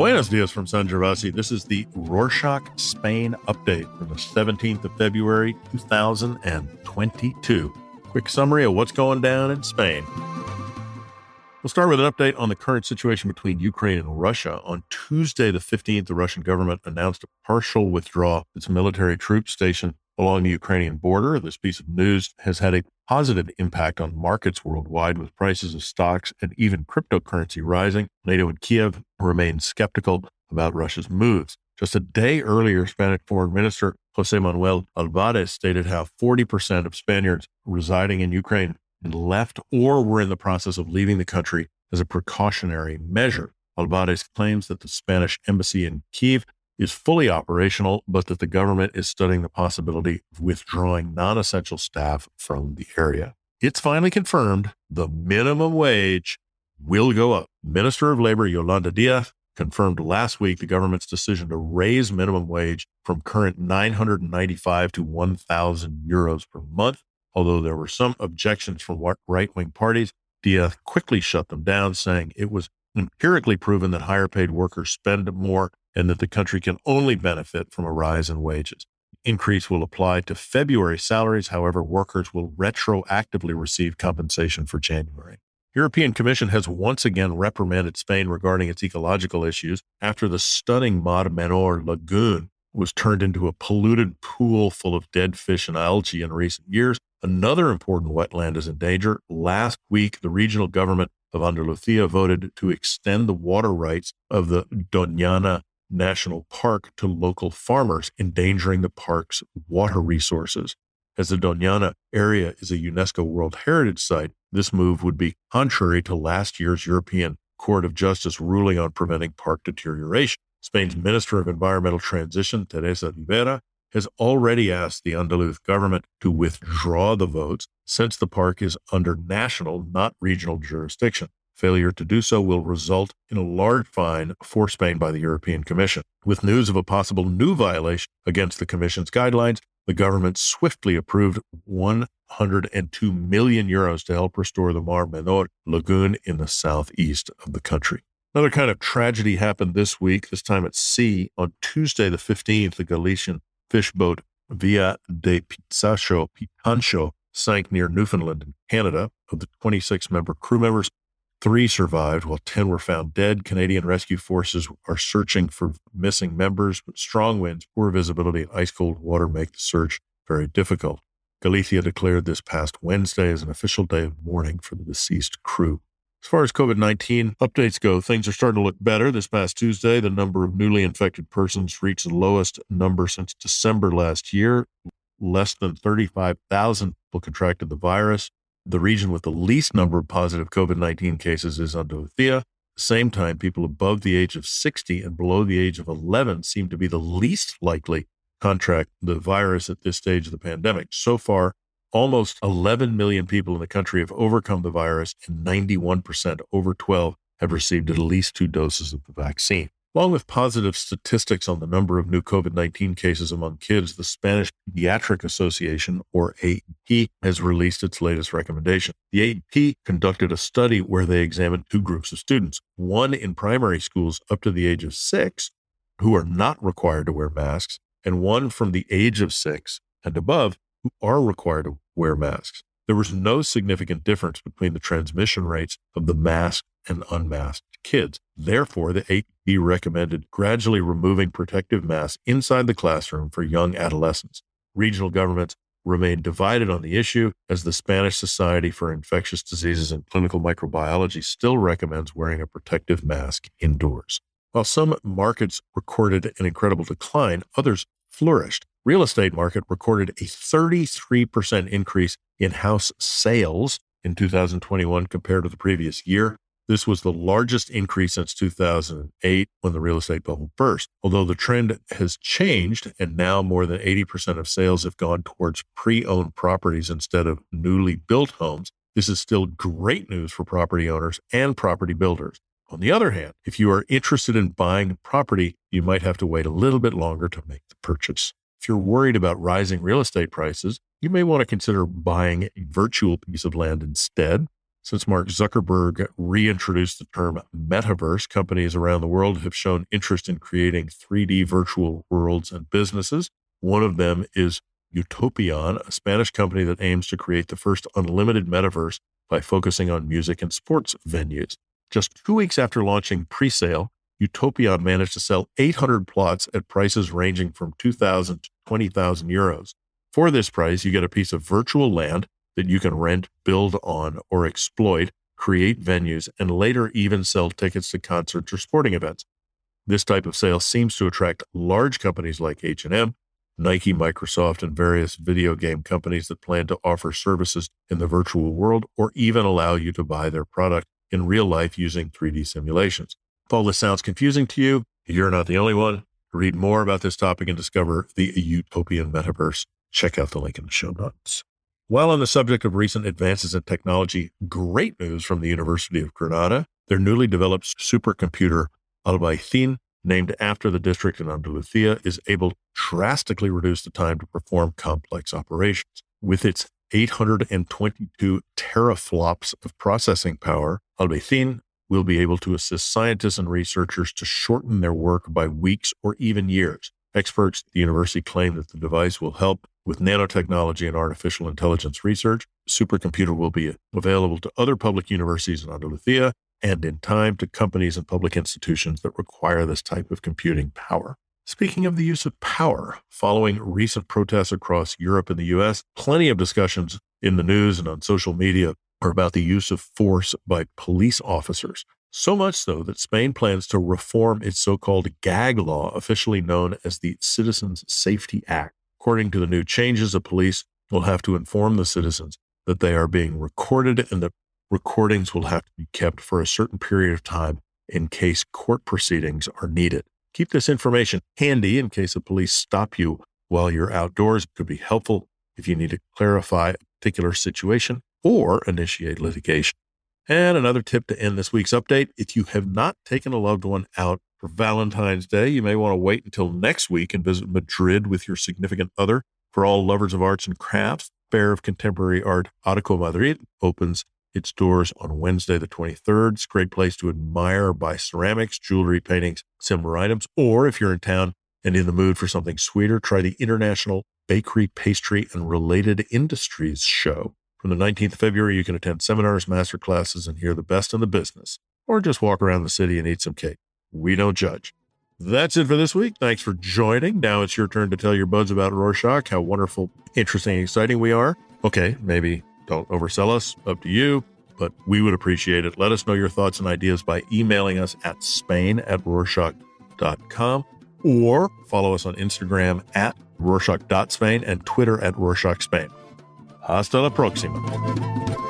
Buenos dias from San Gervasi. This is the Rorschach Spain update from the 17th of February, 2022. Quick summary of what's going down in Spain. We'll start with an update on the current situation between Ukraine and Russia. On Tuesday, the 15th, the Russian government announced a partial withdrawal of its military troops stationed along the Ukrainian border. This piece of news has had a positive impact on markets worldwide, with prices of stocks and even cryptocurrency rising. NATO and Kiev remain skeptical about Russia's moves. Just a day earlier, Spanish Foreign Minister Jose Manuel Albares stated how 40% of Spaniards residing in Ukraine had left or were in the process of leaving the country as a precautionary measure. Albares claims that the Spanish embassy in Kiev is fully operational, but that the government is studying the possibility of withdrawing non essential staff from the area. It's finally confirmed the minimum wage will go up. Minister of Labor Yolanda Diaz confirmed last week the government's decision to raise minimum wage from current 995 to 1,000 euros per month. Although there were some objections from right wing parties, Diaz quickly shut them down, saying it was empirically proven that higher paid workers spend more and that the country can only benefit from a rise in wages. Increase will apply to February salaries. However, workers will retroactively receive compensation for January. European Commission has once again reprimanded Spain regarding its ecological issues after the stunning Mar Menor lagoon was turned into a polluted pool full of dead fish and algae in recent years. Another important wetland is in danger. Last week, the regional government of Andalusia voted to extend the water rights of the Doñana National Park to local farmers, endangering the park's water resources. As the Doñana area is a UNESCO World Heritage Site, this move would be contrary to last year's European Court of Justice ruling on preventing park deterioration. Spain's Minister of Environmental Transition, Teresa Ribera, has already asked the Andalus government to withdraw the votes since the park is under national, not regional jurisdiction. Failure to do so will result in a large fine for Spain by the European Commission. With news of a possible new violation against the Commission's guidelines, the government swiftly approved 102 million euros to help restore the Mar Menor lagoon in the southeast of the country. Another kind of tragedy happened this week, this time at sea. On Tuesday, the 15th, the Galician fish boat Villa de Picacho Pitanxo sank near Newfoundland in Canada. Of the 26 member crew members, Three survived, while 10 were found dead. Canadian rescue forces are searching for missing members, but strong winds, poor visibility, and ice cold water make the search very difficult. Galicia declared this past Wednesday as an official day of mourning for the deceased crew. As far as COVID 19 updates go, things are starting to look better. This past Tuesday, the number of newly infected persons reached the lowest number since December last year. Less than 35,000 people contracted the virus. The region with the least number of positive COVID 19 cases is Andalusia. At the same time, people above the age of 60 and below the age of 11 seem to be the least likely to contract the virus at this stage of the pandemic. So far, almost 11 million people in the country have overcome the virus, and 91% over 12 have received at least two doses of the vaccine. Along with positive statistics on the number of new COVID 19 cases among kids, the Spanish Pediatric Association, or AEP, has released its latest recommendation. The AEP conducted a study where they examined two groups of students one in primary schools up to the age of six, who are not required to wear masks, and one from the age of six and above, who are required to wear masks. There was no significant difference between the transmission rates of the masked and unmasked kids. Therefore, the AEP recommended gradually removing protective masks inside the classroom for young adolescents. Regional governments remain divided on the issue as the Spanish Society for Infectious Diseases and Clinical Microbiology still recommends wearing a protective mask indoors. While some markets recorded an incredible decline, others flourished. Real estate market recorded a 33% increase in house sales in 2021 compared to the previous year. This was the largest increase since 2008 when the real estate bubble burst. Although the trend has changed and now more than 80% of sales have gone towards pre owned properties instead of newly built homes, this is still great news for property owners and property builders. On the other hand, if you are interested in buying property, you might have to wait a little bit longer to make the purchase. If you're worried about rising real estate prices, you may want to consider buying a virtual piece of land instead. Since Mark Zuckerberg reintroduced the term metaverse, companies around the world have shown interest in creating 3D virtual worlds and businesses. One of them is Utopion, a Spanish company that aims to create the first unlimited metaverse by focusing on music and sports venues. Just two weeks after launching pre sale, Utopion managed to sell 800 plots at prices ranging from 2,000 to 20,000 euros. For this price, you get a piece of virtual land that you can rent, build on, or exploit, create venues, and later even sell tickets to concerts or sporting events. This type of sale seems to attract large companies like H&M, Nike, Microsoft, and various video game companies that plan to offer services in the virtual world or even allow you to buy their product in real life using 3D simulations. If all this sounds confusing to you, you're not the only one. Read more about this topic and discover the utopian metaverse. Check out the link in the show notes. While on the subject of recent advances in technology, great news from the University of Granada. Their newly developed supercomputer, Albaicin, named after the district in Andalusia, is able to drastically reduce the time to perform complex operations. With its 822 teraflops of processing power, Albaicin will be able to assist scientists and researchers to shorten their work by weeks or even years. Experts at the university claim that the device will help with nanotechnology and artificial intelligence research. Supercomputer will be available to other public universities in Andalusia and in time to companies and public institutions that require this type of computing power. Speaking of the use of power, following recent protests across Europe and the US, plenty of discussions in the news and on social media are about the use of force by police officers. So much so that Spain plans to reform its so called gag law, officially known as the Citizens Safety Act. According to the new changes, the police will have to inform the citizens that they are being recorded and that recordings will have to be kept for a certain period of time in case court proceedings are needed. Keep this information handy in case the police stop you while you're outdoors. It could be helpful if you need to clarify a particular situation or initiate litigation. And another tip to end this week's update if you have not taken a loved one out for Valentine's Day, you may want to wait until next week and visit Madrid with your significant other. For all lovers of arts and crafts, Fair of Contemporary Art Arco Madrid opens its doors on Wednesday, the 23rd. It's a great place to admire, buy ceramics, jewelry, paintings, similar items. Or if you're in town and in the mood for something sweeter, try the International Bakery, Pastry, and Related Industries Show. From the 19th of February, you can attend seminars, master classes, and hear the best in the business, or just walk around the city and eat some cake. We don't judge. That's it for this week. Thanks for joining. Now it's your turn to tell your buds about Rorschach, how wonderful, interesting, and exciting we are. Okay, maybe don't oversell us, up to you, but we would appreciate it. Let us know your thoughts and ideas by emailing us at spain at rorschach.com or follow us on Instagram at rorschach.spain and Twitter at rorschachspain. Hasta la próxima.